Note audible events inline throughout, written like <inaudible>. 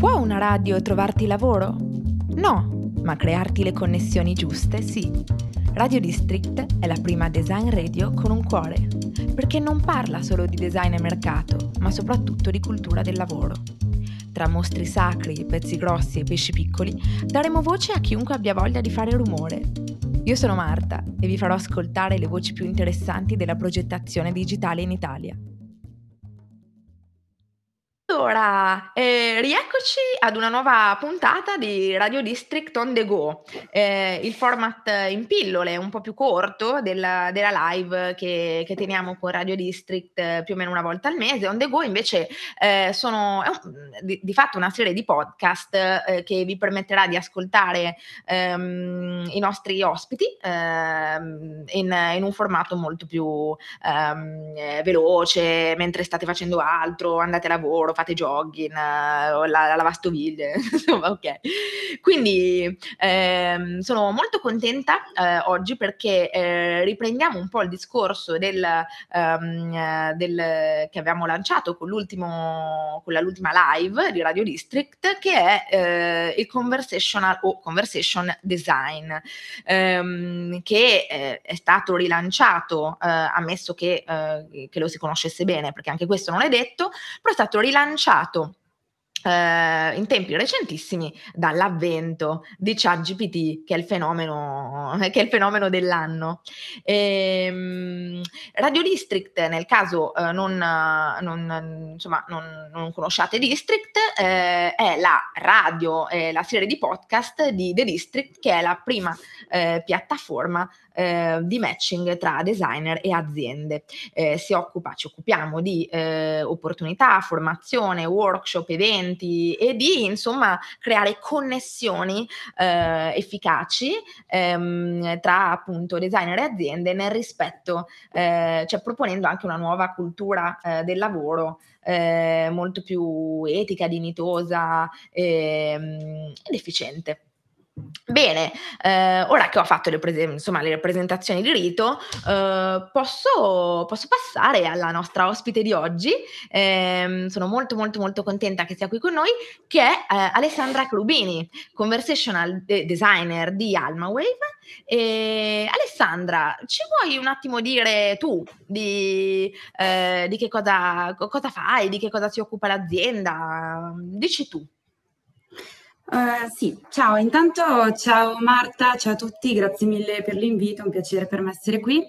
Può una radio trovarti lavoro? No, ma crearti le connessioni giuste sì. Radio District è la prima design radio con un cuore, perché non parla solo di design e mercato, ma soprattutto di cultura del lavoro. Tra mostri sacri, pezzi grossi e pesci piccoli, daremo voce a chiunque abbia voglia di fare rumore. Io sono Marta e vi farò ascoltare le voci più interessanti della progettazione digitale in Italia. Allora, eh, rieccoci ad una nuova puntata di Radio District on the Go, eh, il format in pillole un po' più corto della, della live che, che, teniamo con Radio District eh, più o meno una volta al mese. On the Go invece eh, sono un, di, di, fatto una serie di podcast eh, che vi permetterà di ascoltare ehm, i nostri ospiti ehm, in, in, un formato molto più ehm, eh, veloce, mentre state facendo altro, andate a lavoro, fate jogging eh, la, la lavastoviglie, <laughs> insomma, ok. Quindi ehm, sono molto contenta eh, oggi perché eh, riprendiamo un po' il discorso del, ehm, del, che abbiamo lanciato con, con l'ultima live di Radio District, che è eh, il conversational o conversation design, ehm, che eh, è stato rilanciato, eh, ammesso che, che lo si conoscesse bene, perché anche questo non è detto, però è stato rilanciato lanciato eh, in tempi recentissimi dall'avvento di ChatGPT, che è il fenomeno, <laughs> è il fenomeno dell'anno. E, ehm, Radio District, nel caso eh, non, non, insomma, non, non, conosciate District, eh, è la radio, la serie di podcast di The District, che è la prima eh, piattaforma eh, di matching tra designer e aziende. Eh, si occupa, ci occupiamo di eh, opportunità, formazione, workshop, eventi e di insomma creare connessioni eh, efficaci ehm, tra appunto designer e aziende nel rispetto, eh, cioè proponendo anche una nuova cultura eh, del lavoro molto più etica, dignitosa ehm, ed efficiente. Bene, eh, ora che ho fatto le, prese- insomma, le rappresentazioni di rito, eh, posso, posso, passare alla nostra ospite di oggi. Eh, sono molto molto molto contenta che sia qui con noi, che è eh, Alessandra Clubini, conversational de- designer di Almawave. E Alessandra, ci vuoi un attimo dire tu di, eh, di che cosa, cosa fai, di che cosa si occupa l'azienda? Dici tu. Uh, sì, ciao, intanto ciao Marta, ciao a tutti, grazie mille per l'invito, è un piacere per me essere qui.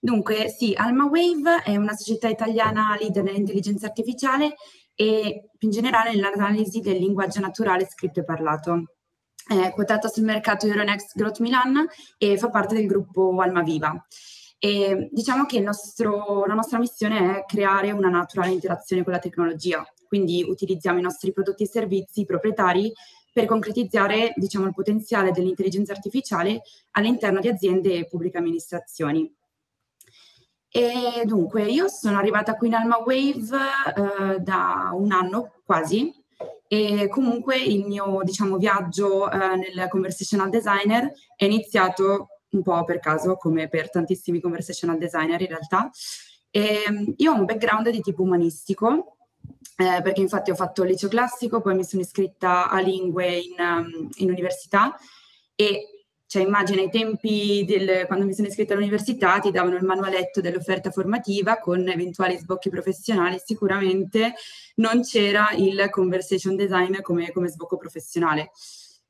Dunque, sì, AlmaWave è una società italiana leader nell'intelligenza artificiale e in generale nell'analisi del linguaggio naturale scritto e parlato. È quotata sul mercato Euronext Growth Milan e fa parte del gruppo Almaviva. E diciamo che nostro, la nostra missione è creare una naturale interazione con la tecnologia, quindi utilizziamo i nostri prodotti e servizi proprietari per concretizzare diciamo, il potenziale dell'intelligenza artificiale all'interno di aziende e pubbliche amministrazioni. E dunque, io sono arrivata qui in Alma Wave eh, da un anno quasi e comunque il mio diciamo, viaggio eh, nel conversational designer è iniziato un po' per caso, come per tantissimi conversational designer in realtà. E, io ho un background di tipo umanistico, eh, perché infatti ho fatto il liceo classico, poi mi sono iscritta a lingue in, um, in università e cioè immagina i tempi del, quando mi sono iscritta all'università ti davano il manualetto dell'offerta formativa con eventuali sbocchi professionali, sicuramente non c'era il conversation design come, come sbocco professionale.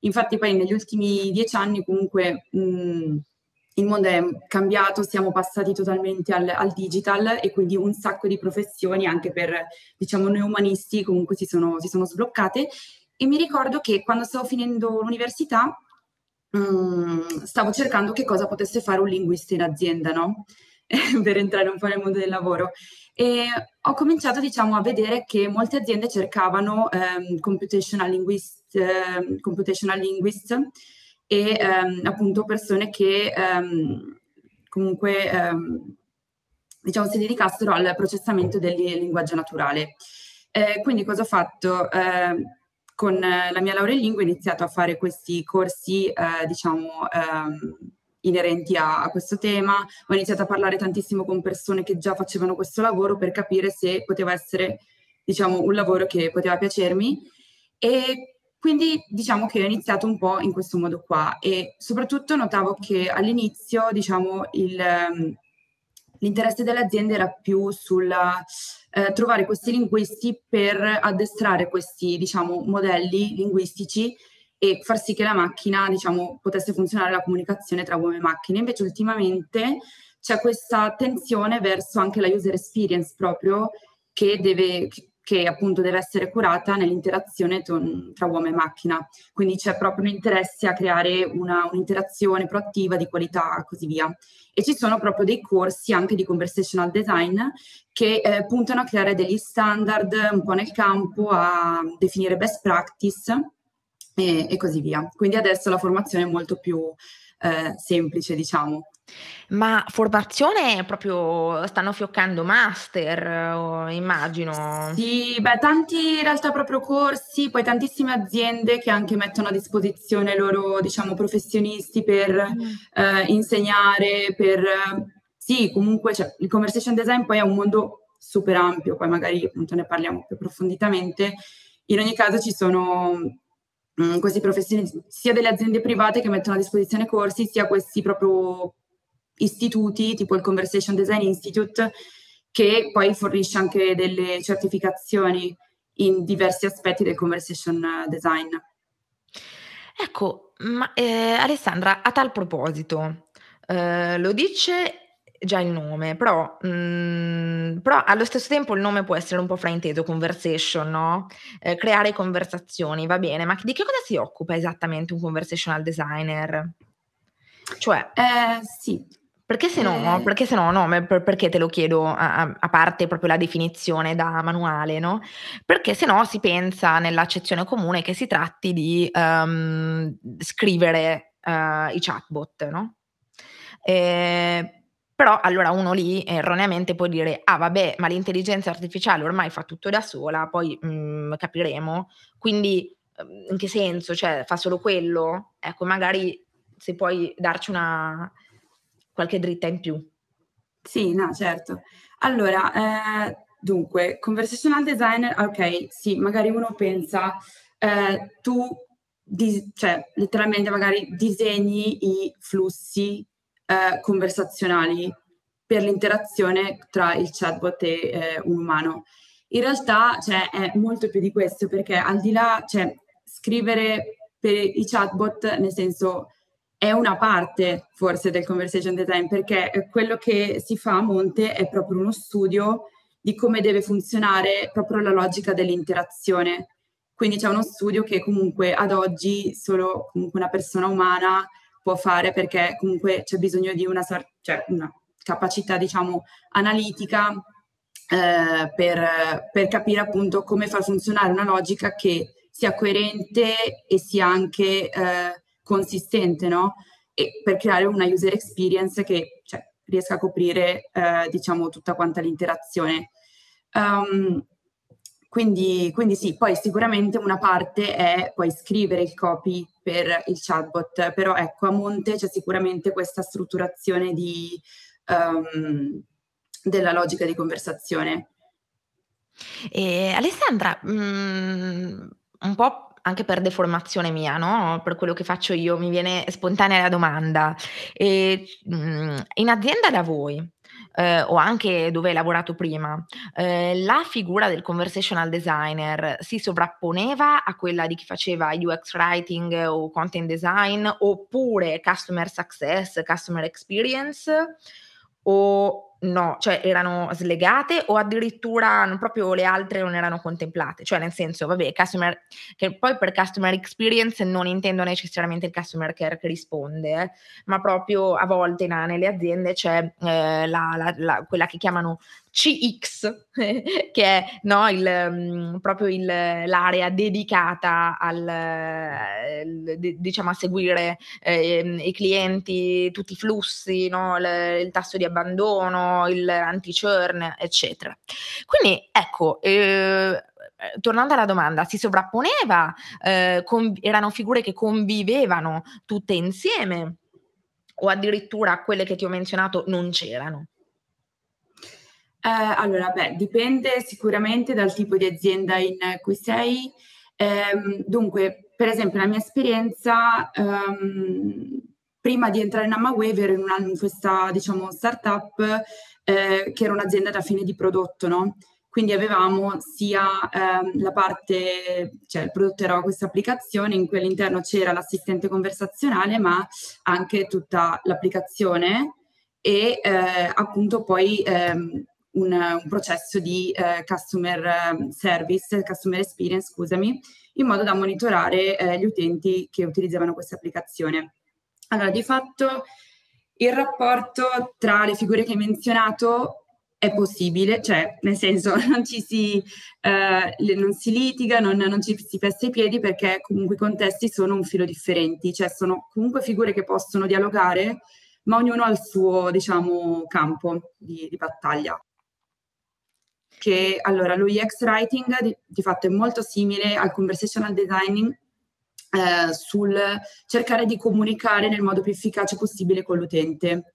Infatti poi negli ultimi dieci anni comunque mh, il mondo è cambiato, siamo passati totalmente al, al, digital e quindi un sacco di professioni anche per, diciamo, noi umanisti comunque si sono, si sono sbloccate. E mi ricordo che quando stavo finendo l'università mh, mm, stavo cercando che cosa potesse fare un linguista in azienda, no? <laughs> per entrare un po' nel mondo del lavoro. E ho cominciato, diciamo, a vedere che molte aziende cercavano um, computational linguist, uh, computational linguist e ehm, appunto persone che ehm, comunque ehm, diciamo si dedicassero al processamento del linguaggio naturale. Eh, quindi cosa ho fatto? Eh, con la mia laurea in lingua ho iniziato a fare questi corsi, eh, diciamo, ehm, inerenti a, a, questo tema, ho iniziato a parlare tantissimo con persone che già facevano questo lavoro per capire se poteva essere, diciamo, un lavoro che poteva piacermi E quindi diciamo che ho iniziato un po' in questo modo qua e soprattutto notavo che all'inizio, diciamo, il, ehm, l'interesse delle aziende era più sul eh, trovare questi linguisti per addestrare questi, diciamo, modelli linguistici e far sì che la macchina, diciamo, potesse funzionare la comunicazione tra uomo e macchine. Invece ultimamente c'è questa attenzione verso anche la user experience proprio che deve che appunto deve essere curata nell'interazione ton, tra uomo e macchina. Quindi c'è proprio un interesse a creare una, un'interazione proattiva di qualità e così via. E ci sono proprio dei corsi anche di conversational design che eh, puntano a creare degli standard un po' nel campo, a definire best practice e, e così via. Quindi adesso la formazione è molto più eh, semplice, diciamo. Ma formazione proprio stanno fioccando master, immagino. Sì, beh, tanti in realtà proprio corsi, poi tantissime aziende che anche mettono a disposizione i loro, diciamo, professionisti per mm. eh, insegnare, per... Sì, comunque cioè, il conversation design poi è un mondo super ampio, poi magari appunto ne parliamo più approfonditamente. In ogni caso ci sono mh, mm, questi professionisti, sia delle aziende private che mettono a disposizione corsi, sia questi proprio istituti, tipo il Conversation Design Institute, che poi fornisce anche delle certificazioni in diversi aspetti del conversation design. Ecco, ma eh, Alessandra, a tal proposito, eh, lo dice già il nome, però, mh, mm, però, allo stesso tempo il nome può essere un po' frainteso, conversation, no? Eh, creare conversazioni, va bene, ma di che cosa si occupa esattamente un conversational designer? Cioè, eh, sì, perché se no, eh. perché se no, no, per, perché te lo chiedo a, a, parte proprio la definizione da manuale, no? Perché se no si pensa nell'accezione comune che si tratti di um, scrivere uh, i chatbot, no? E, però allora uno lì erroneamente può dire, ah vabbè, ma l'intelligenza artificiale ormai fa tutto da sola, poi mh, mm, capiremo. Quindi ehm, in che senso? Cioè, fa solo quello? Ecco, magari se puoi darci una qualche dritta in più. Sì, no, certo. Allora, eh, dunque, conversational designer, ok, sì, magari uno pensa, eh, tu, di, cioè, letteralmente magari disegni i flussi eh, conversazionali per l'interazione tra il chatbot e eh, un umano. In realtà, cioè, è molto più di questo, perché al di là, cioè, scrivere per i chatbot, nel senso, è una parte forse del conversation design perché quello che si fa a monte è proprio uno studio di come deve funzionare proprio la logica dell'interazione. Quindi c'è uno studio che comunque ad oggi solo comunque una persona umana può fare perché comunque c'è bisogno di una, cioè una capacità, diciamo, analitica eh, per, per capire appunto come far funzionare una logica che sia coerente e sia anche eh, consistente, no? E per creare una user experience che cioè, riesca a coprire, eh, diciamo, tutta quanta l'interazione. Um, quindi, quindi, sì, poi sicuramente una parte è poi scrivere il copy per il chatbot, però ecco, a monte c'è sicuramente questa strutturazione di, um, della logica di conversazione. E Alessandra, mh, mm, un po' anche per deformazione mia, no? Per quello che faccio io, mi viene spontanea la domanda. E, mh, mhmm, in azienda da voi, eh, o anche dove hai lavorato prima, eh, la figura del conversational designer si sovrapponeva a quella di chi faceva UX writing o content design, oppure customer success, customer experience, o no, cioè erano slegate o addirittura proprio le altre non erano contemplate, cioè nel senso, vabbè, customer, che poi per customer experience non intendo necessariamente il customer care che risponde, eh, ma proprio a volte na, nelle aziende c'è eh, la, la, la, quella che chiamano CX, <laughs> che è no, il, mm, proprio il, l'area dedicata al, eh, diciamo, a seguire eh, i clienti, tutti i flussi, no, il, il, tasso di abbandono, il anti-churn, eccetera. Quindi ecco, eh, tornando alla domanda, si sovrapponeva, eh, con, erano figure che convivevano tutte insieme o addirittura quelle che ti ho menzionato non c'erano? Eh, allora, beh, dipende sicuramente dal tipo di azienda in cui sei Ehm, dunque, per esempio, la mia esperienza, um, prima di entrare in Amawave ero in, una, in questa, diciamo, startup eh, che era un'azienda da fine di prodotto, no? Quindi avevamo sia ehm, la parte, cioè il prodotto era questa applicazione in cui all'interno c'era l'assistente conversazionale, ma anche tutta l'applicazione e eh, appunto poi ehm, un, un, processo di eh, customer ehm, service, customer experience, scusami, in modo da monitorare eh, gli utenti che utilizzavano questa applicazione. Allora, di fatto il rapporto tra le figure che hai menzionato è possibile, cioè nel senso <laughs> non ci si, eh, non si litiga, non, non, ci si pesta i piedi perché comunque i contesti sono un filo differenti, cioè sono comunque figure che possono dialogare, ma ognuno ha il suo, diciamo, campo di, di battaglia. Che allora lo UX writing di, di fatto è molto simile al conversational designing eh, sul cercare di comunicare nel modo più efficace possibile con l'utente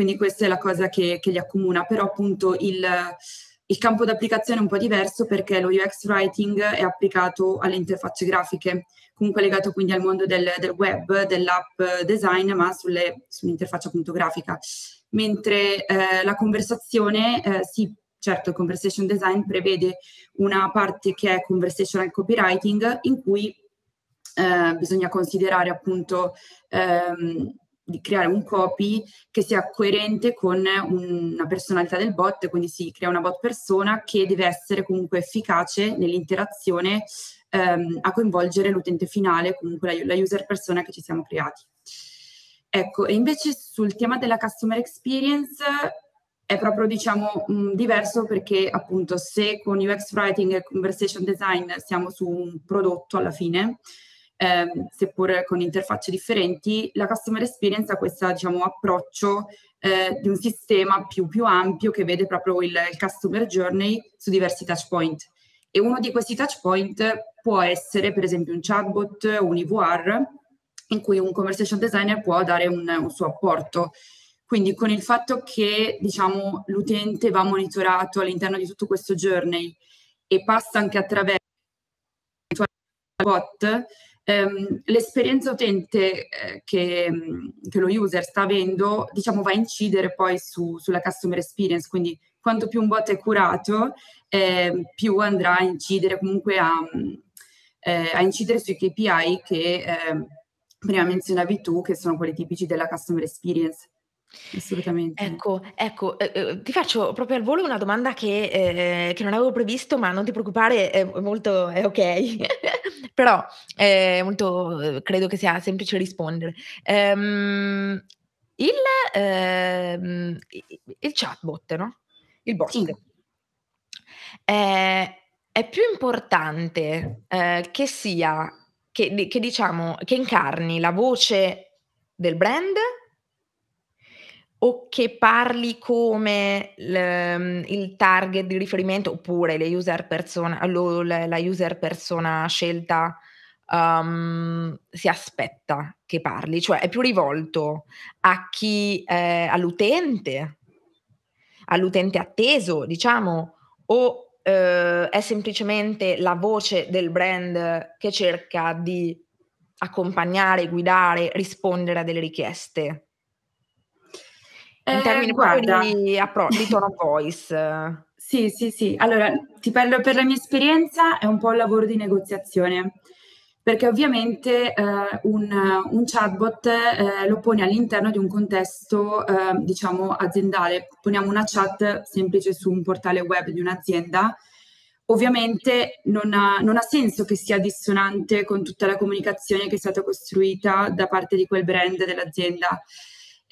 quindi questa è la cosa che, che li accomuna, però appunto il, il campo d'applicazione è un po' diverso perché lo UX writing è applicato alle interfacce grafiche, comunque legato quindi al mondo del, del web, dell'app design, ma sulle, sull'interfaccia appunto grafica. Mentre eh, la conversazione, eh, sì, certo il conversation design prevede una parte che è conversational copywriting in cui eh, bisogna considerare appunto ehm, di creare un copy che sia coerente con una personalità del bot, quindi si crea una bot persona che deve essere comunque efficace nell'interazione ehm, a coinvolgere l'utente finale, comunque la, la user persona che ci siamo creati. Ecco, e invece sul tema della customer experience è proprio diciamo mh, diverso perché appunto se con UX writing e conversation design siamo su un prodotto alla fine, ehm, seppur con interfacce differenti, la customer experience ha questo diciamo, approccio eh, di un sistema più, più, ampio che vede proprio il, il customer journey su diversi touch point. E uno di questi touch point può essere per esempio un chatbot un IVR in cui un conversation designer può dare un, un suo apporto. Quindi con il fatto che diciamo, l'utente va monitorato all'interno di tutto questo journey e passa anche attraverso bot, ehm, l'esperienza utente eh, che, che, lo user sta avendo, diciamo, va a incidere poi su, sulla customer experience, quindi quanto più un bot è curato, eh, più andrà a incidere comunque a, eh, a incidere sui KPI che ehm, prima menzionavi tu, che sono quelli tipici della customer experience. Assolutamente. Ecco, ecco, eh, eh, ti faccio proprio al volo una domanda che, eh, che non avevo previsto, ma non ti preoccupare, è molto, è ok, <laughs> però è molto, credo che sia semplice rispondere. Um, il, ehm, il chatbot, no? Il bot. Sì. È, è più importante eh, che sia, che, che diciamo, che incarni la voce del brand o che parli come mhmm, il target di riferimento oppure user persona la user persona scelta, uhm, si aspetta che parli, cioè è più rivolto a chi ehm, all'utente all'utente atteso diciamo o, uhm, è semplicemente la voce del brand che cerca di accompagnare, guidare, rispondere a delle richieste? In eh, termini guarda, di, appro- di tone of voice. Sì, sì, sì. Allora, ti parlo per la mia esperienza, è un po' un lavoro di negoziazione, perché ovviamente eh, un, un, chatbot eh, lo poni all'interno di un contesto, eh, diciamo, aziendale. Poniamo una chat semplice su un portale web di un'azienda, ovviamente non ha, non ha senso che sia dissonante con tutta la comunicazione che è stata costruita da parte di quel brand dell'azienda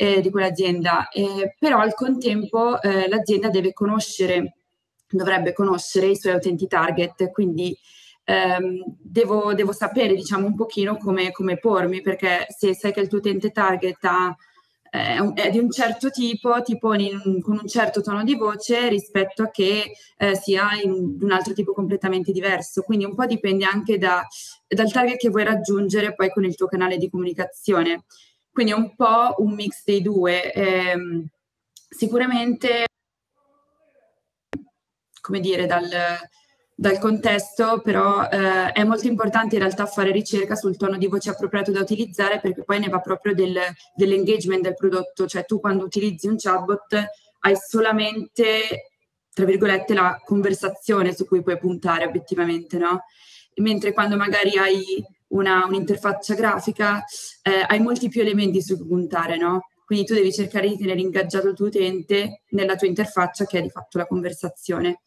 eh, di quell'azienda, eh, però al contempo eh, l'azienda deve conoscere, dovrebbe conoscere i suoi utenti target, quindi ehm, devo, devo, sapere diciamo un pochino come, come, pormi, perché se sai che il tuo utente target ha, eh, è di un certo tipo, ti poni in, con un certo tono di voce rispetto a che eh, sia in un altro tipo completamente diverso. Quindi un po' dipende anche da, dal target che vuoi raggiungere poi con il tuo canale di comunicazione. Quindi è un po' un mix dei due. Eh, sicuramente, come dire, dal, dal contesto, però eh, è molto importante in realtà fare ricerca sul tono di voce appropriato da utilizzare perché poi ne va proprio del, dell'engagement del prodotto, cioè tu quando utilizzi un chatbot hai solamente, tra virgolette, la conversazione su cui puoi puntare obiettivamente, no? Mentre quando magari hai una, un'interfaccia grafica eh, hai molti più elementi su cui puntare, no? Quindi tu devi cercare di tenere ingaggiato il tuo utente nella tua interfaccia che è di fatto la conversazione.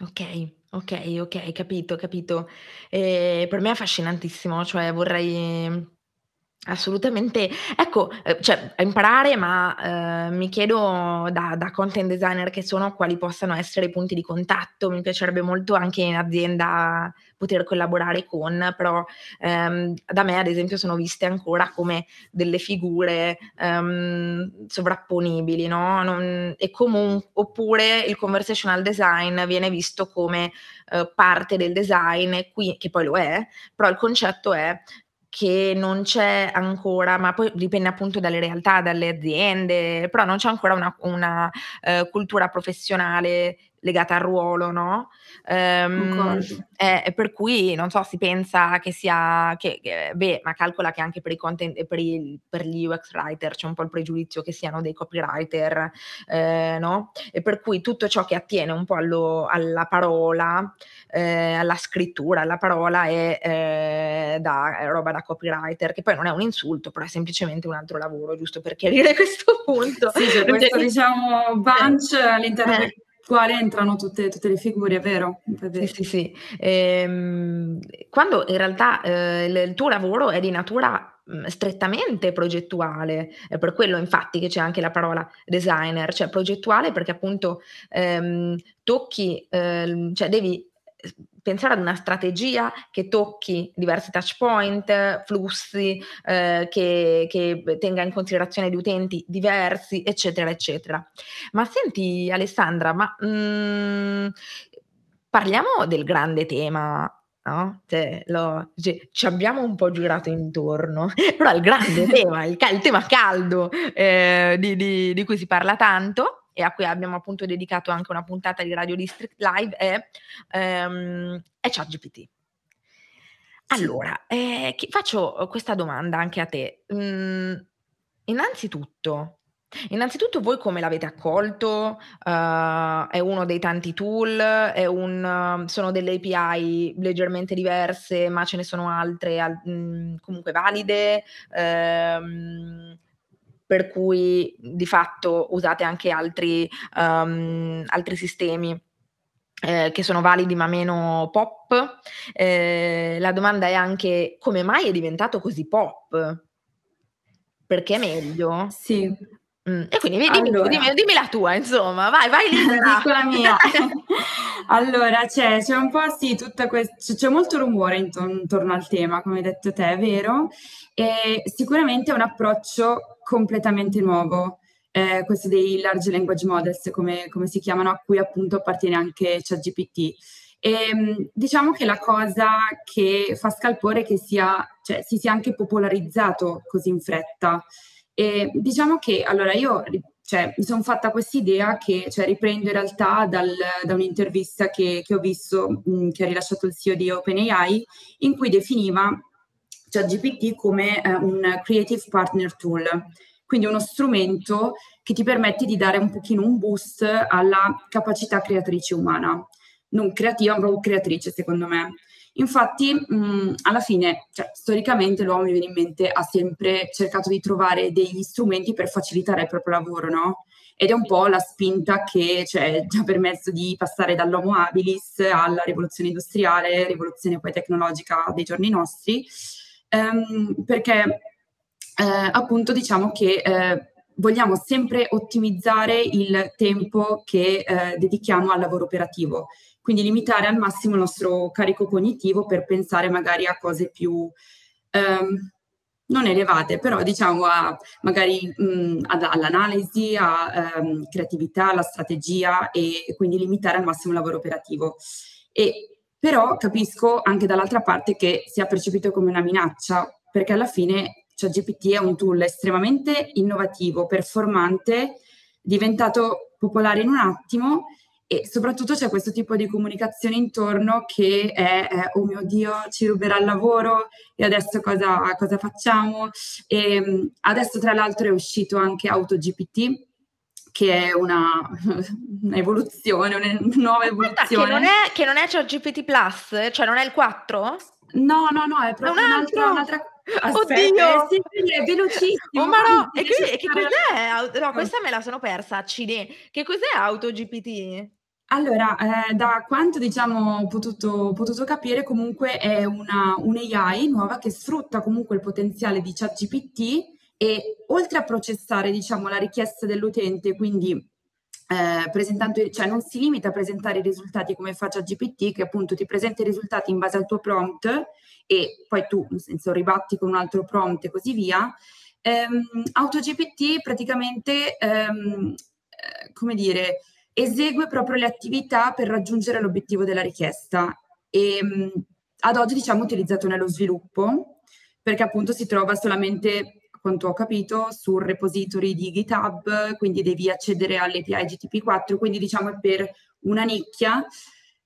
Ok, ok, ok, capito, capito. Eh, per me è affascinantissimo, cioè vorrei Assolutamente. Ecco, ehm, cioè imparare, ma, ehm, mi chiedo da da content designer che sono, quali possano essere i punti di contatto. Mi piacerebbe molto anche in azienda poter collaborare con, però, ehm, da me ad esempio sono viste ancora come delle figure, ehm, sovrapponibili, no, non e comun oppure il conversational design viene visto come, uhm, parte del design qui che poi lo è, però il concetto è che non c'è ancora, ma poi dipende appunto dalle realtà, dalle aziende, però non c'è ancora una, una uh, cultura professionale legata al ruolo, no? Um, eh, per cui non so, si pensa che sia, che, che, beh, ma calcola che anche per i content, per, i, per gli UX writer c'è un po' il pregiudizio che siano dei copywriter, eh, no? E per cui tutto ciò che attiene un po' allo, alla parola, eh, alla scrittura, alla parola è eh, da, è roba da copywriter, che poi non è un insulto, però è semplicemente un altro lavoro, giusto per chiarire <laughs> questo punto. Sì, c'è questo diciamo bunch all'interno del quale entrano tutte, tutte, le figure, è vero? Sì, sì, sì. Ehm, quando in realtà eh, il, tuo lavoro è di natura mh, strettamente progettuale, è per quello infatti che c'è anche la parola designer, cioè progettuale perché appunto ehm, tocchi, ehm, cioè devi pensare ad una strategia che tocchi diversi touch point, flussi, eh, che, che, tenga in considerazione di utenti diversi, eccetera, eccetera. Ma senti Alessandra, ma mh, mm, parliamo del grande tema No? Cioè, lo, cioè, ci abbiamo un po' girato intorno, <laughs> però il grande <laughs> tema, il, il tema caldo eh, di, di, di, cui si parla tanto e a cui abbiamo appunto dedicato anche una puntata di Radio District Live è, um, è ChatGPT. Allora, eh, faccio questa domanda anche a te. Mm, innanzitutto, Innanzitutto voi come l'avete accolto? Uh, è uno dei tanti tool? Un, uh, sono delle API leggermente diverse, ma ce ne sono altre al, mm, comunque valide? Uh, per cui di fatto usate anche altri, um, altri sistemi. Eh, che sono validi ma meno pop. Eh, la domanda è anche come mai è diventato così pop? Perché è meglio? Sì. Mm. E quindi dimmi, allora. dimmi, dimmi, la tua, insomma, vai, vai libera. <laughs> Dico la mia. <laughs> allora, c'è, c'è, un po' sì, tutta questa, c'è molto rumore intorno, intorno al tema, come hai detto te, è vero, e sicuramente è un approccio completamente nuovo, eh, questo dei large language models, come, come, si chiamano, a cui appunto appartiene anche ChatGPT. E, ehm, diciamo che la cosa che fa scalpore è che sia, cioè, si sia anche popolarizzato così in fretta. E diciamo che allora io cioè, mi sono fatta questa idea che cioè, riprendo in realtà dal, da un'intervista che, che ho visto, mh, che ha rilasciato il CEO di OpenAI, in cui definiva ChatGPT come eh, un creative partner tool, quindi uno strumento che ti permette di dare un pochino un boost alla capacità creatrice umana, non creativa, ma proprio creatrice secondo me. Infatti, mh, alla fine, cioè, storicamente l'uomo mi viene in mente ha sempre cercato di trovare degli strumenti per facilitare il proprio lavoro, no? Ed è un po' la spinta che cioè, ci ha permesso di passare dall'Homo habilis alla rivoluzione industriale, rivoluzione poi tecnologica dei giorni nostri, ehm, perché eh, appunto diciamo che eh, vogliamo sempre ottimizzare il tempo che eh, dedichiamo al lavoro operativo quindi limitare al massimo il nostro carico cognitivo per pensare magari a cose più ehm, non elevate, però diciamo a, magari mh, ad, all'analisi, a ehm, creatività, alla strategia e, quindi limitare al massimo il lavoro operativo. E, però capisco anche dall'altra parte che sia percepito come una minaccia, perché alla fine ChatGPT è un tool estremamente innovativo, performante, diventato popolare in un attimo e soprattutto c'è questo tipo di comunicazione intorno che è, è oh mio Dio, ci ruberà il lavoro e adesso cosa, cosa facciamo? E ehm, adesso tra l'altro è uscito anche AutoGPT, che è una, <laughs> un'evoluzione, una nuova evoluzione. Aspetta, che non è, che non è ChatGPT Plus, cioè non è il 4? No, no, no, è proprio un un'altra, un'altra... Aspetta, Oddio! Sì, è velocissimo. Oh, ma no, e, che, e che cos'è? No, questa me la sono persa, accidenti. Che cos'è AutoGPT? Allora, eh, da quanto diciamo ho potuto, potuto capire, comunque è una, un'AI nuova che sfrutta comunque il potenziale di ChatGPT e oltre a processare diciamo, la richiesta dell'utente, quindi eh, presentando, cioè non si limita a presentare i risultati come fa ChatGPT, che appunto ti presenta i risultati in base al tuo prompt e poi tu, nel senso, ribatti con un altro prompt e così via. Ehm, AutoGPT praticamente, ehm, eh, come dire, esegue proprio le attività per raggiungere l'obiettivo della richiesta. E mh, ad oggi diciamo utilizzato nello sviluppo perché appunto si trova solamente quanto ho capito sul repository di GitHub quindi devi accedere all'API GTP4 quindi diciamo è per una nicchia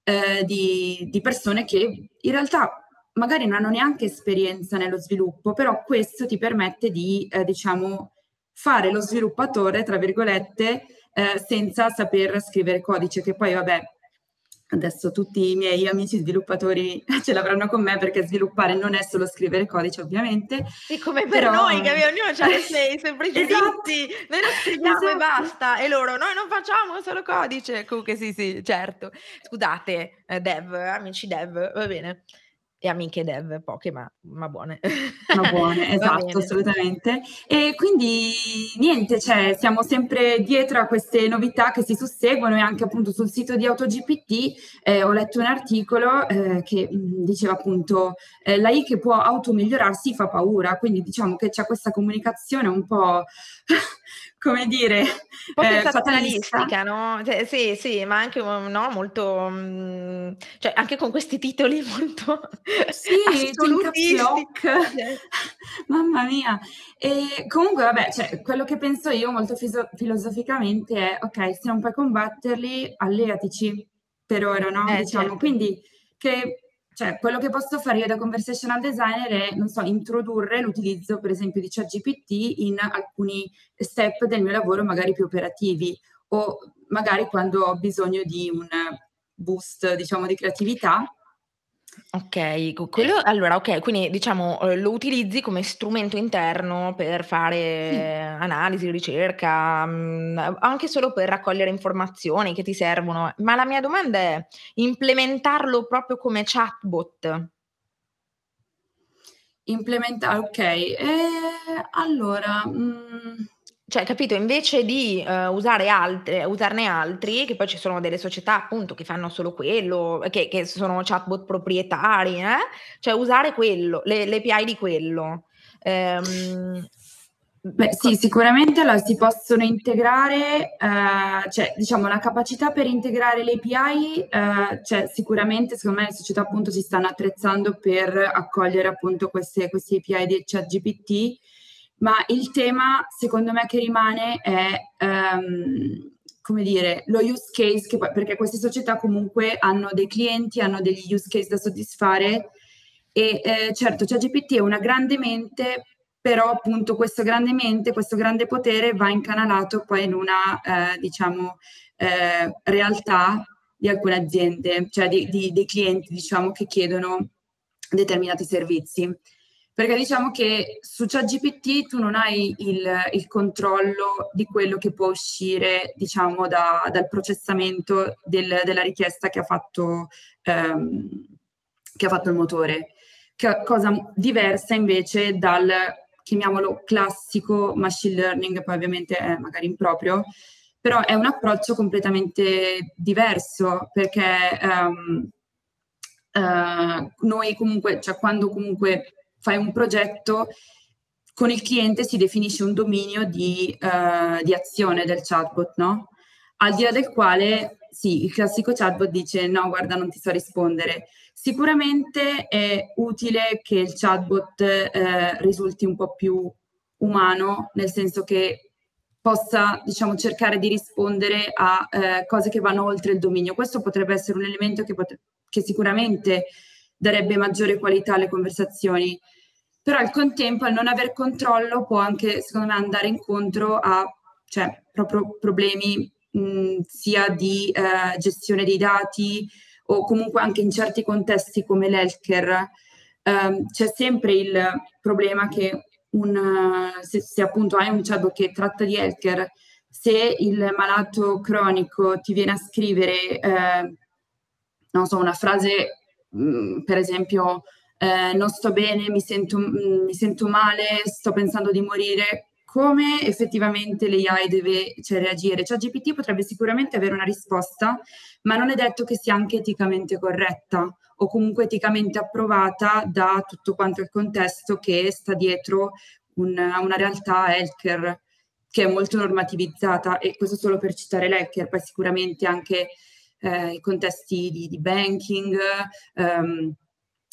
eh, di, di persone che in realtà magari non hanno neanche esperienza nello sviluppo però questo ti permette di eh, diciamo fare lo sviluppatore tra virgolette eh, senza saper scrivere codice, che poi vabbè, adesso tutti i miei amici sviluppatori <laughs> ce l'avranno con me perché sviluppare non è solo scrivere codice ovviamente. E come per però... noi, che ognuno ha i suoi, suoi pregiudizi, esatto. noi lo scriviamo esatto. e basta, e loro, noi non facciamo solo codice, comunque sì sì, certo. Scusate, eh, dev, amici dev, va bene e amiche dev, poche ma, ma buone. Ma buone, <laughs> esatto, assolutamente. E quindi niente, cioè, siamo sempre dietro a queste novità che si susseguono e anche appunto sul sito di AutoGPT eh, ho letto un articolo eh, che mh, diceva appunto eh, la I che può automigliorarsi fa paura, quindi diciamo che c'è questa comunicazione un po' come dire, un po' eh, fatalistica, no? Cioè, sì, sì, ma anche no, molto, mh, mm, cioè anche con questi titoli <laughs> molto sì, assolutisti. <laughs> Mamma mia. E comunque, vabbè, cioè, quello che penso io molto fiso- filosoficamente è, ok, se non puoi combatterli, alleatici per ora, no? Eh, diciamo, certo. quindi che cioè, quello che posso fare io da conversational designer è, non so, introdurre l'utilizzo, per esempio, di ChatGPT in alcuni step del mio lavoro, magari più operativi, o magari quando ho bisogno di un boost, diciamo, di creatività, Ok, quello, allora, ok, quindi diciamo eh, lo utilizzi come strumento interno per fare sì. analisi, ricerca, mm, anche solo per raccogliere informazioni che ti servono. Ma la mia domanda è implementarlo proprio come chatbot. Implementare, ok. Eh, allora, mh, mm, cioè, capito, invece di uh, usare altre, usarne altri, che poi ci sono delle società appunto che fanno solo quello, che, che sono chatbot proprietari, eh? cioè usare quello, le, le API di quello. Um, Beh, sì, sicuramente la si possono integrare, eh, cioè diciamo la capacità per integrare le API, eh, cioè sicuramente secondo me le società appunto si stanno attrezzando per accogliere appunto queste, queste API di ChatGPT ma il tema secondo me che rimane è um, come dire lo use case che, perché queste società comunque hanno dei clienti, hanno degli use case da soddisfare e eh, certo ChatGPT è una grande mente però appunto questo grande mente, questo grande potere va incanalato poi in una eh, diciamo eh, realtà di alcune aziende, cioè di, di, dei clienti diciamo che chiedono determinati servizi perché diciamo che su ChatGPT tu non hai il, il, controllo di quello che può uscire, diciamo, da, dal processamento del, della richiesta che ha, fatto, ehm, che ha fatto il motore. Cosa diversa invece dal, chiamiamolo, classico machine learning, poi ovviamente è magari improprio, però è un approccio completamente diverso perché um, uh, noi comunque, cioè quando comunque fai un progetto, con il cliente si definisce un dominio di, uh, di azione del chatbot, no? Al di là del quale, sì, il classico chatbot dice no, guarda, non ti so rispondere. Sicuramente è utile che il chatbot eh, risulti un po' più umano, nel senso che possa diciamo, cercare di rispondere a eh, cose che vanno oltre il dominio. Questo potrebbe essere un elemento che, pot- che sicuramente darebbe maggiore qualità alle conversazioni, però al contempo il non aver controllo può anche, secondo me, andare incontro a cioè, proprio problemi mh, sia di eh, gestione dei dati o comunque anche in certi contesti come l'healthcare. Um, c'è sempre il problema che un, se, se, appunto hai un chatbot che tratta di healthcare, se il malato cronico ti viene a scrivere, eh, non so, una frase, mm, per esempio, eh, non sto bene, mi sento, mm, mi sento male, sto pensando di morire, come effettivamente l'AI deve cioè, reagire. Cioè GPT potrebbe sicuramente avere una risposta, ma non è detto che sia anche eticamente corretta o comunque eticamente approvata da tutto quanto il contesto che sta dietro una, una realtà healthcare che è molto normativizzata e questo solo per citare l'healthcare, poi sicuramente anche eh, i contesti di, di banking, ehm,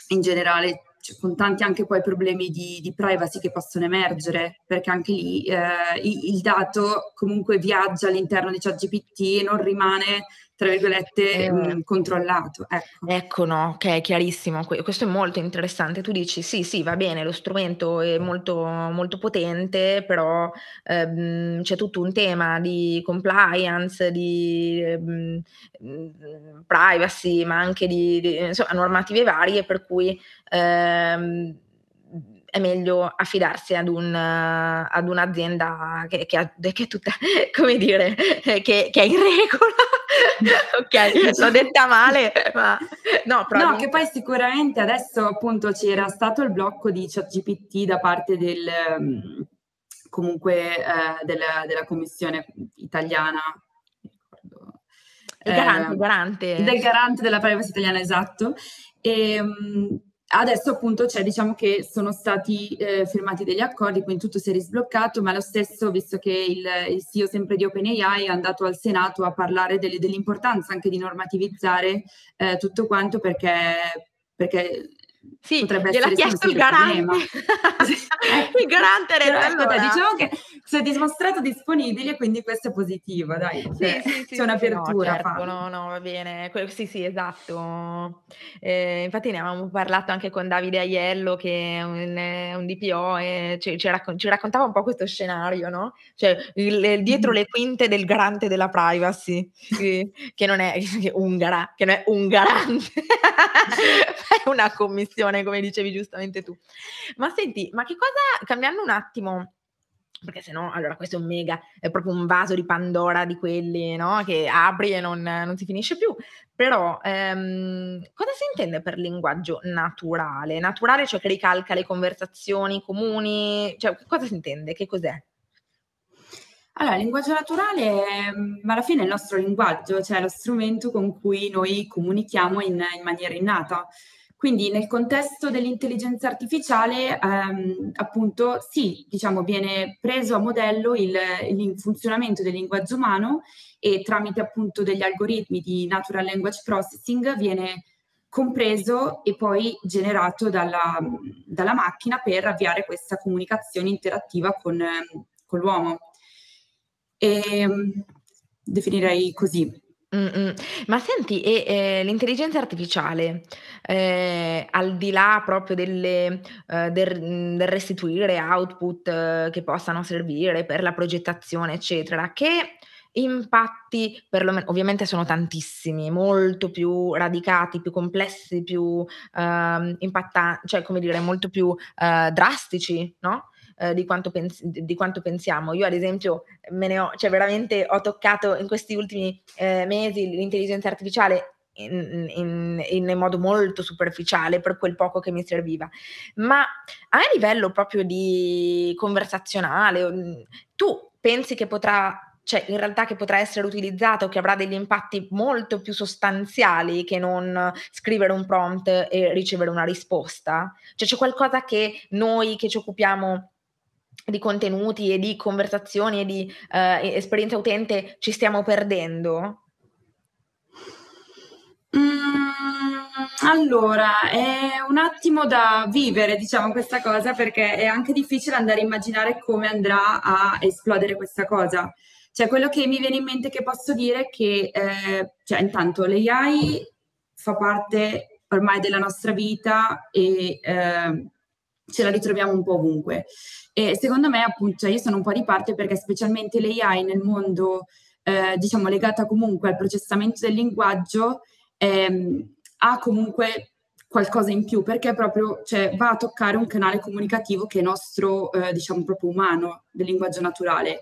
in generale cioè, con tanti anche poi problemi di, di, privacy che possono emergere, perché anche lì eh, il, il, dato comunque viaggia all'interno di ChatGPT e non rimane tra virgolette, eh, mh, controllato. Ecco. ecco, no, ok, chiarissimo. Questo è molto interessante. Tu dici, sì, sì, va bene, lo strumento è molto, molto potente, però ehm, c'è tutto un tema di compliance, di ehm, privacy, ma anche di, di insomma, normative varie, per cui... Ehm, è meglio affidarsi ad, un, ad un'azienda che, che, ha, che, è tutta, <laughs> come dire, che, che è in regola ok, l'ho detta male, <laughs> ma no, no, che poi sicuramente adesso appunto c'era stato il blocco di ChatGPT da parte del ehm, comunque eh, della, della, commissione italiana. Il garante, eh, garante. Del garante della privacy italiana, esatto. E, ehm, Adesso appunto c'è, diciamo che sono stati eh, firmati degli accordi, quindi tutto si è risbloccato, ma lo stesso, visto che il, il CEO sempre di OpenAI è andato al Senato a parlare delle, dell'importanza anche di normativizzare eh, tutto quanto perché, perché sì, potrebbe gliel'ha chiesto il garante. <laughs> <laughs> il garante era allora. Diciamo che si è dimostrato disponibile, quindi questo è positivo, dai. Sì, cioè, sì, sì, c'è un'apertura. No, certo, no, no, va bene. Sì, sì, esatto. Eh, infatti ne avevamo parlato anche con Davide Aiello, che è un, un DPO, e ci, ci, raccon- ci, raccontava un po' questo scenario, no? Cioè, il, dietro le quinte del garante della privacy, che, <laughs> che non è che ungara, che non è un garante, è una commissione attenzione, come dicevi giustamente tu. Ma senti, ma che cosa, cambiando un attimo, perché se no, allora questo è un mega, è proprio un vaso di Pandora di quelli, no? Che apri e non, non si finisce più. Però, ehm, cosa si intende per linguaggio naturale? Naturale, cioè che ricalca le conversazioni comuni? Cioè, cosa si intende? Che cos'è? Allora, il linguaggio naturale alla fine è il nostro linguaggio, cioè lo strumento con cui noi comunichiamo in, in maniera innata. Quindi nel contesto dell'intelligenza artificiale, ehm, appunto, sì, diciamo, viene preso a modello il, il, funzionamento del linguaggio umano e tramite appunto degli algoritmi di natural language processing viene compreso e poi generato dalla, dalla macchina per avviare questa comunicazione interattiva con, con l'uomo. E, ehm, definirei così. Mh-mh. Ma senti, e, ehm, l'intelligenza artificiale, ehm, al di là proprio delle uhm, del del restituire output eh, che possano servire per la progettazione, eccetera, che impatti perlomen ovviamente sono tantissimi, molto più radicati, più complessi, più, uhm, impatta cioè come dire, molto più, uhm, drastici, no? Eh, di, quanto pens- di, quanto pensiamo. Io ad esempio me ne ho, cioè veramente ho toccato in questi ultimi eh, mesi l'intelligenza artificiale in, in, in, modo molto superficiale per quel poco che mi serviva. Ma a livello proprio di conversazionale, mm, tu pensi che potrà cioè in realtà che potrà essere utilizzato, che avrà degli impatti molto più sostanziali che non scrivere un prompt e ricevere una risposta? Cioè c'è qualcosa che noi che ci occupiamo di contenuti e di conversazioni e di uh, esperienza utente ci stiamo perdendo? Mm, Allora, è un attimo da vivere, diciamo, questa cosa, perché è anche difficile andare a immaginare come andrà a esplodere questa cosa. Cioè, quello che mi viene in mente che posso dire è che, eh, cioè, intanto l'AI fa parte ormai della nostra vita e eh, ce la ritroviamo un po' ovunque. E secondo me, appunto, cioè io sono un po' di parte perché specialmente l'AI nel mondo, eh, diciamo, legata comunque al processamento del linguaggio, ehm, ha comunque qualcosa in più perché proprio cioè, va a toccare un canale comunicativo che è nostro, eh, diciamo, proprio umano, del linguaggio naturale.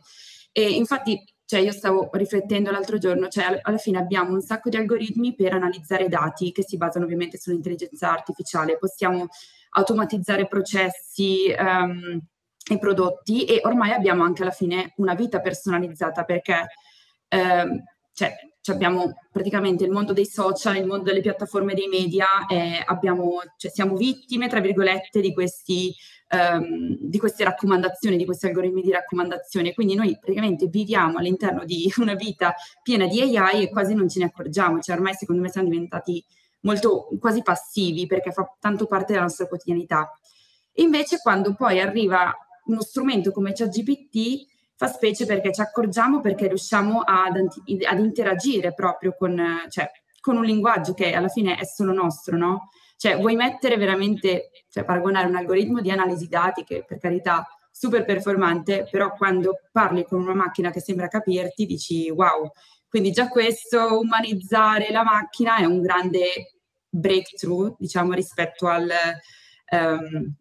E infatti, cioè, io stavo riflettendo l'altro giorno, cioè, alla fine abbiamo un sacco di algoritmi per analizzare dati che si basano ovviamente sull'intelligenza artificiale. Possiamo automatizzare processi um, e prodotti e ormai abbiamo anche alla fine una vita personalizzata perché um, cioè, abbiamo praticamente il mondo dei social, il mondo delle piattaforme dei media, eh, abbiamo, cioè, siamo vittime, tra virgolette, di, questi, um, di queste raccomandazioni, di questi algoritmi di raccomandazione. Quindi noi praticamente viviamo all'interno di <laughs> una vita piena di AI e quasi non ce ne accorgiamo. Cioè, ormai secondo me siamo diventati molto quasi passivi perché fa tanto parte della nostra quotidianità. Invece quando poi arriva uno strumento come ChatGPT fa specie perché ci accorgiamo perché riusciamo ad, ad interagire proprio con, cioè, con, un linguaggio che alla fine è solo nostro, no? Cioè, vuoi mettere veramente, cioè paragonare un algoritmo di analisi dati che per carità super performante, però quando parli con una macchina che sembra capirti dici wow, quindi già questo, umanizzare la macchina è un grande breakthrough, diciamo, rispetto al, um,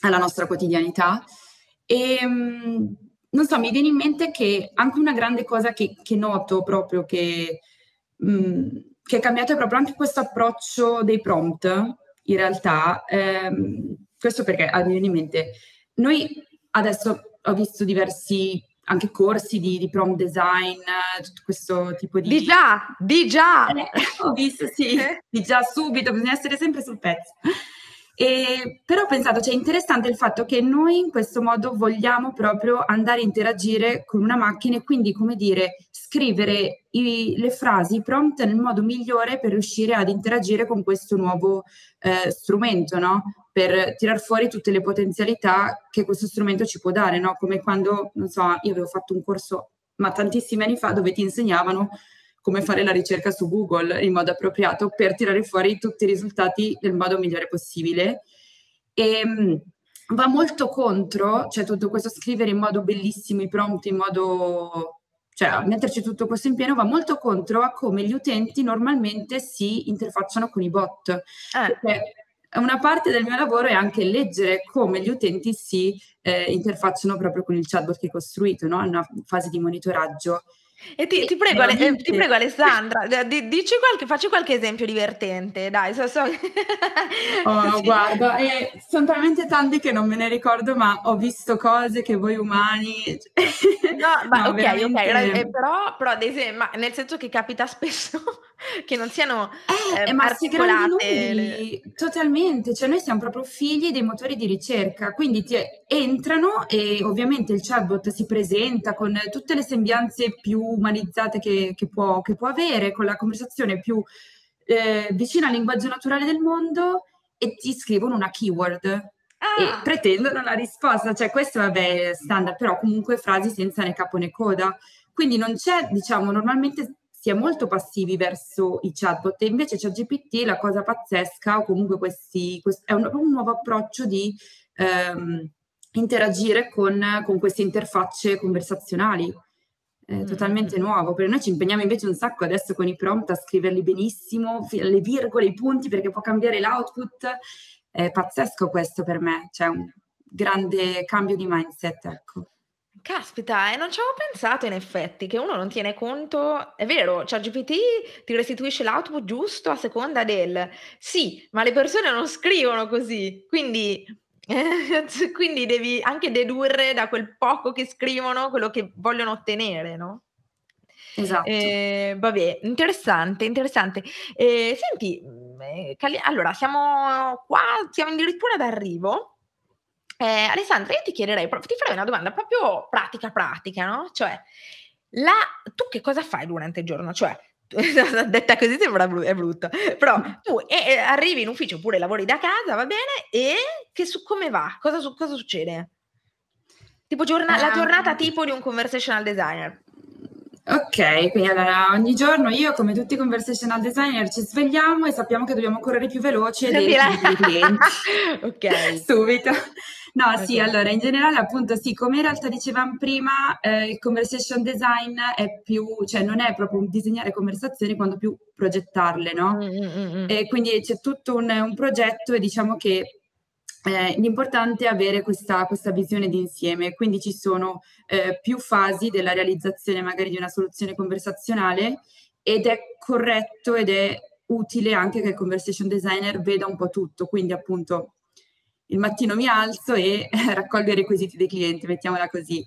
alla nostra quotidianità. E um, non so, mi viene in mente che anche una grande cosa che, che noto proprio che, um, che, è cambiato è proprio anche questo approccio dei prompt, in realtà. Um, questo perché ah, mi viene in mente, noi adesso ho visto diversi anche corsi di, di prompt design, tutto questo tipo di... Di già, di già! Eh, ho visto, sì, di già subito, bisogna essere sempre sul pezzo. E, però ho pensato, cioè, è interessante il fatto che noi in questo modo vogliamo proprio andare a interagire con una macchina e quindi, come dire, scrivere i, le frasi, i prompt nel modo migliore per riuscire ad interagire con questo nuovo eh, strumento, no? Per tirar fuori tutte le potenzialità che questo strumento ci può dare, no? Come quando, non so, io avevo fatto un corso, ma tantissimi anni fa, dove ti insegnavano come fare la ricerca su Google in modo appropriato per tirare fuori tutti i risultati nel modo migliore possibile. E um, va molto contro, cioè tutto questo scrivere in modo bellissimo i prompt, in modo cioè metterci tutto questo in pieno va molto contro a come gli utenti normalmente si interfacciano con i bot. Eh. Una parte del mio lavoro è anche leggere come gli utenti si eh, interfacciano proprio con il chatbot che hai costruito, no? una fase di monitoraggio. E ti, ti, prego, eh, ti, prego, Alessandra, <laughs> di, dici qualche, facci qualche esempio divertente, dai. So, so. <laughs> Oh, <laughs> guarda, eh, sono talmente tanti che non me ne ricordo, ma ho visto cose che voi umani... No, ma no, ok, veramente... ok, eh, però, però ma nel senso che capita spesso <laughs> che non siano eh, eh, ma. Numeri, totalmente, cioè noi siamo proprio figli dei motori di ricerca, quindi ti entrano e ovviamente il chatbot si presenta con tutte le sembianze più umanizzate che, che, può, che può, avere, con la conversazione più eh, vicina al linguaggio naturale del mondo e ti scrivono una keyword ah. e pretendono la risposta. Cioè, questo vabbè standard, però comunque frasi senza né capo né coda. Quindi non c'è, diciamo, normalmente si è molto passivi verso i chatbot e invece c'è GPT, la cosa pazzesca, o comunque questi, questi è un, un, nuovo approccio di ehm, interagire con, con queste interfacce conversazionali è mm. totalmente nuovo, perché noi ci impegniamo invece un sacco adesso con i prompt a scriverli benissimo, le virgole, i punti, perché può cambiare l'output. È pazzesco questo per me, c'è un grande cambio di mindset, ecco. Caspita, e non ci avevo pensato in effetti che uno non tiene conto, è vero, cioè GPT ti restituisce l'output giusto a seconda del sì, ma le persone non scrivono così, quindi <laughs> quindi devi anche dedurre da quel poco che scrivono quello che vogliono ottenere, no? Esatto. Eh, vabbè, interessante, interessante. Eh, senti, mm, eh, Cali- allora siamo qua, siamo addirittura d'arrivo. Eh, Alessandra, io ti chiederei, ti farei una domanda proprio pratica, pratica, no? Cioè, la, tu che cosa fai durante il giorno? Cioè, <laughs> detta così sembra bru- è brutto, però tu eh, arrivi in ufficio oppure lavori da casa, va bene, e che su, come va? Cosa, su, cosa succede? Tipo giorna- la giornata ehm. tipo di un conversational designer. Ok, quindi allora ogni giorno io come tutti i conversational designer ci svegliamo e sappiamo che dobbiamo correre più veloce dei, dei clienti. <laughs> <laughs> ok. Subito. No, sì, allora in generale appunto sì, come in realtà dicevamo prima, eh, il conversation design è più, cioè non è proprio un disegnare conversazioni quanto più progettarle, no? Mm-hmm. E quindi c'è tutto un, un progetto e diciamo che eh, l'importante è avere questa, questa, visione d'insieme, quindi ci sono eh, più fasi della realizzazione magari di una soluzione conversazionale ed è corretto ed è utile anche che il conversation designer veda un po' tutto, quindi appunto il mattino mi alzo e <laughs> raccolgo i requisiti dei clienti, mettiamola così.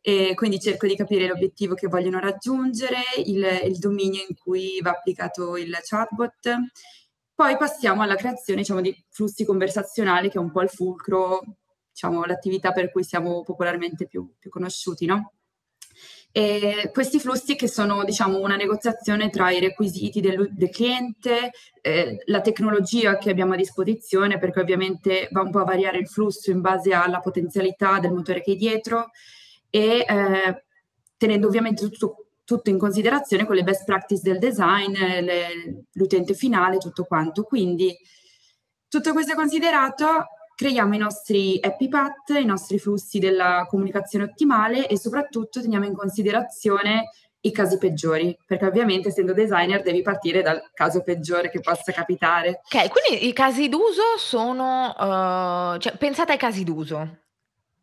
E quindi cerco di capire l'obiettivo che vogliono raggiungere, il, il dominio in cui va applicato il chatbot, poi passiamo alla creazione diciamo, di flussi conversazionali, che è un po' il fulcro, diciamo, l'attività per cui siamo popolarmente più, più conosciuti, no? E questi flussi che sono diciamo, una negoziazione tra i requisiti del, del cliente, eh, la tecnologia che abbiamo a disposizione, perché ovviamente va un po' a variare il flusso in base alla potenzialità del motore che è dietro e eh, tenendo ovviamente tutto tutto in considerazione con le best practice del design, le, l'utente finale, tutto quanto. Quindi tutto questo considerato, creiamo i nostri happy path, i nostri flussi della comunicazione ottimale e soprattutto teniamo in considerazione i casi peggiori, perché ovviamente essendo designer devi partire dal caso peggiore che possa capitare. Ok, quindi i casi d'uso sono, uh, cioè, pensate ai casi d'uso,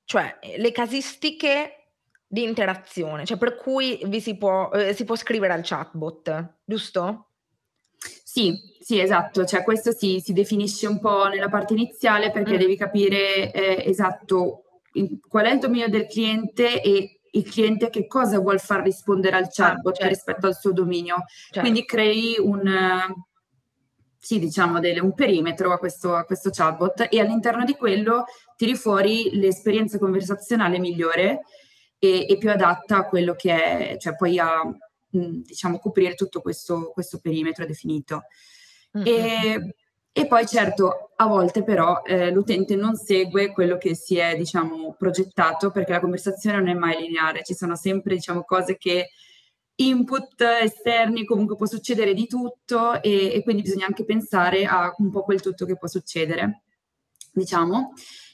cioè le casistiche di interazione, cioè per cui vi si può, eh, si può scrivere al chatbot, giusto? Sì, sì, esatto, cioè questo si, si definisce un po' nella parte iniziale perché mm. devi capire eh, esatto in, qual è il dominio del cliente e il cliente che cosa vuol far rispondere al chatbot ah, certo. rispetto al suo dominio. Certo. Quindi crei un, sì, diciamo, delle, un perimetro a questo, a questo chatbot e all'interno di quello tiri fuori l'esperienza conversazionale migliore e, e più adatta a quello che è, cioè poi a diciamo coprire tutto questo, questo perimetro definito. Mm-hmm. E, e, poi certo a volte però eh, l'utente non segue quello che si è diciamo progettato perché la conversazione non è mai lineare, ci sono sempre diciamo cose che input esterni, comunque può succedere di tutto e, e, quindi bisogna anche pensare a un po' quel tutto che può succedere, diciamo.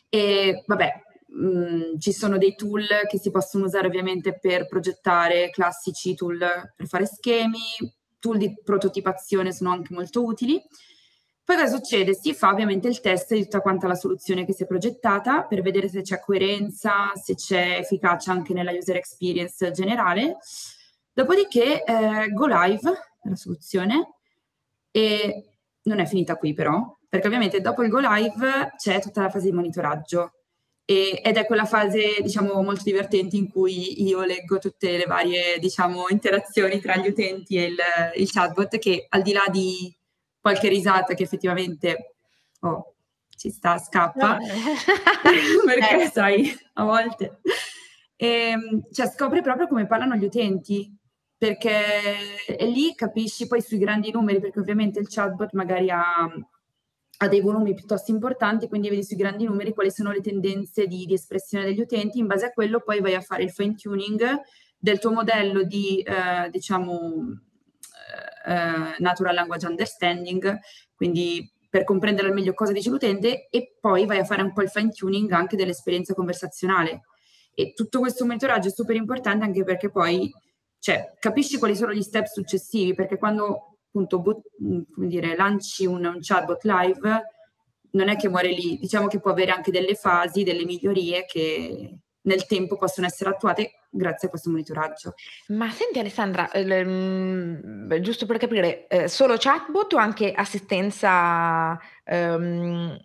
E vabbè, ci sono dei tool che si possono usare ovviamente per progettare, classici tool per fare schemi, tool di prototipazione sono anche molto utili. Poi cosa succede? Si fa ovviamente il test di tutta quanta la soluzione che si è progettata per vedere se c'è coerenza, se c'è efficacia anche nella user experience generale. Dopodiché eh, go live la soluzione e non è finita qui però, perché ovviamente dopo il go live c'è tutta la fase di monitoraggio e, ed è quella fase, diciamo, molto divertente in cui io leggo tutte le varie, diciamo, interazioni tra gli utenti e il, il chatbot che al di là di qualche risata che effettivamente oh, ci sta, scappa, no. <laughs> perché eh. sai, a volte, e, ehm, cioè scopre proprio come parlano gli utenti, perché lì capisci poi sui grandi numeri, perché ovviamente il chatbot magari ha ha dei volumi piuttosto importanti, quindi vedi sui grandi numeri quali sono le tendenze di, di, espressione degli utenti, in base a quello poi vai a fare il fine tuning del tuo modello di, eh, diciamo, eh, eh, natural language understanding, quindi per comprendere al meglio cosa dice l'utente e poi vai a fare un po' il fine tuning anche dell'esperienza conversazionale. E tutto questo monitoraggio è super importante anche perché poi cioè, capisci quali sono gli step successivi, perché quando appunto but, mm, come dire, lanci un, un chatbot live, non è che muore lì, diciamo che può avere anche delle fasi, delle migliorie che nel tempo possono essere attuate grazie a questo monitoraggio. Ma senti Alessandra, ehm, giusto per capire, eh, solo chatbot o anche assistenza ehm,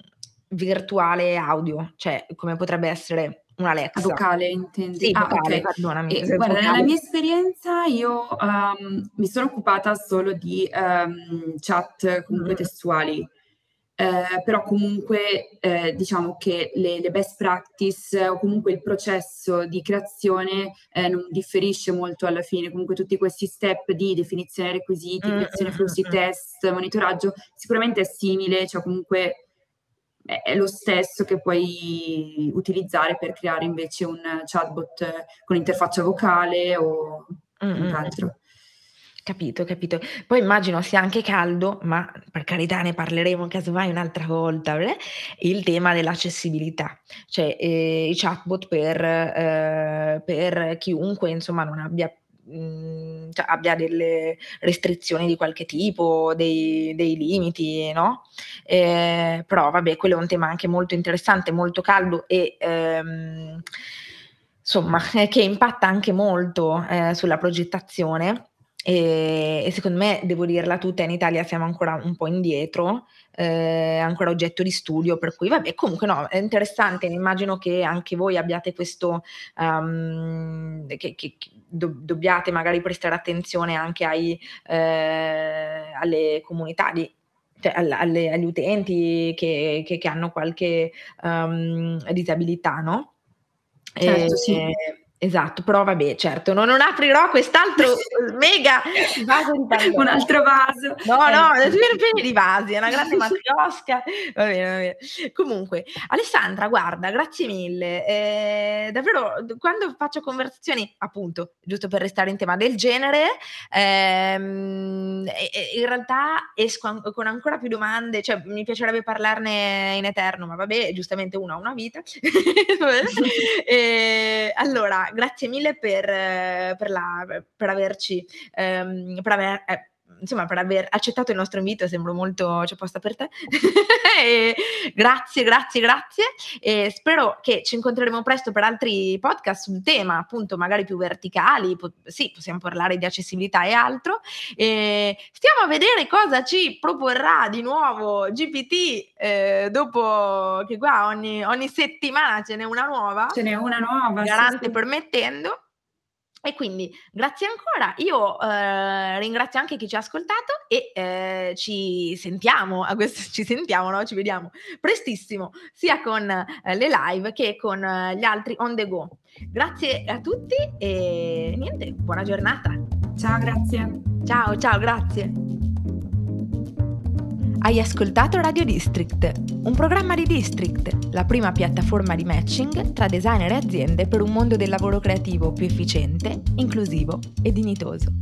virtuale audio? Cioè come potrebbe essere un Alexa. Vocale, intendi? Sì, ah, vocale, okay. perdonami. E, guarda, vocale. nella mia esperienza io um, mi sono occupata solo di um, chat comunque mm. testuali, eh, però comunque eh, diciamo che le, le, best practice o comunque il processo di creazione eh, non differisce molto alla fine, comunque tutti questi step di definizione requisiti, mm, creazione mm, flussi mm, test, monitoraggio, sicuramente è simile, cioè comunque è lo stesso che puoi utilizzare per creare invece un chatbot con interfaccia vocale o mm-hmm. altro. Capito, capito. Poi immagino sia anche caldo, ma per carità ne parleremo casomai un'altra volta, eh? il tema dell'accessibilità, cioè eh, i chatbot per, eh, per, chiunque insomma non abbia, mh, mm, cioè, abbia delle restrizioni di qualche tipo, dei, dei limiti, no? Eh, però vabbè, quello è un tema anche molto interessante, molto caldo e... Ehm, insomma, <laughs> che impatta anche molto eh, sulla progettazione e, e, secondo me, devo dirla tutta, in Italia siamo ancora un po' indietro, eh, ancora oggetto di studio, per cui vabbè, comunque no, è interessante, immagino che anche voi abbiate questo, um, che, che do, dobbiate magari prestare attenzione anche ai, eh, alle comunità di cioè alle, agli utenti che, che, che hanno qualche um, disabilità, no? Certo, e, sì. Esatto, però vabbè, certo, non, non aprirò quest'altro <laughs> mega vaso di Pandora. Un altro vaso. No, no, è pieno di vasi, è una grande <laughs> matriosca. Va bene, va bene. Comunque, Alessandra, guarda, grazie mille. Eh, davvero, quando faccio conversazioni, appunto, giusto per restare in tema del genere, ehm, in realtà esco con ancora più domande, cioè mi piacerebbe parlarne in eterno, ma vabbè, giustamente uno ha una vita. <laughs> e, allora, grazie mille per, per, la, per averci, ehm, per aver, eh, insomma, per aver accettato il nostro invito, sembro molto c'è posta per te. <laughs> grazie, grazie, grazie. E spero che ci incontreremo presto per altri podcast sul tema, appunto, magari più verticali. Po- sì, possiamo parlare di accessibilità e altro. E stiamo a vedere cosa ci proporrà di nuovo GPT eh, dopo che qua ogni, ogni settimana ce n'è una nuova. Ce n'è una nuova. Garante sì, sì. permettendo. E quindi grazie ancora, io eh, ringrazio anche chi ci ha ascoltato e eh, ci sentiamo, a questo, <laughs> ci sentiamo, no? ci vediamo prestissimo, sia con eh, le live che con eh, gli altri on the go. Grazie a tutti e niente, buona giornata. Ciao, grazie. Ciao, ciao, grazie. Hai ascoltato Radio District, un programma di District, la prima piattaforma di matching tra designer e aziende per un mondo del lavoro creativo più efficiente, inclusivo e dignitoso.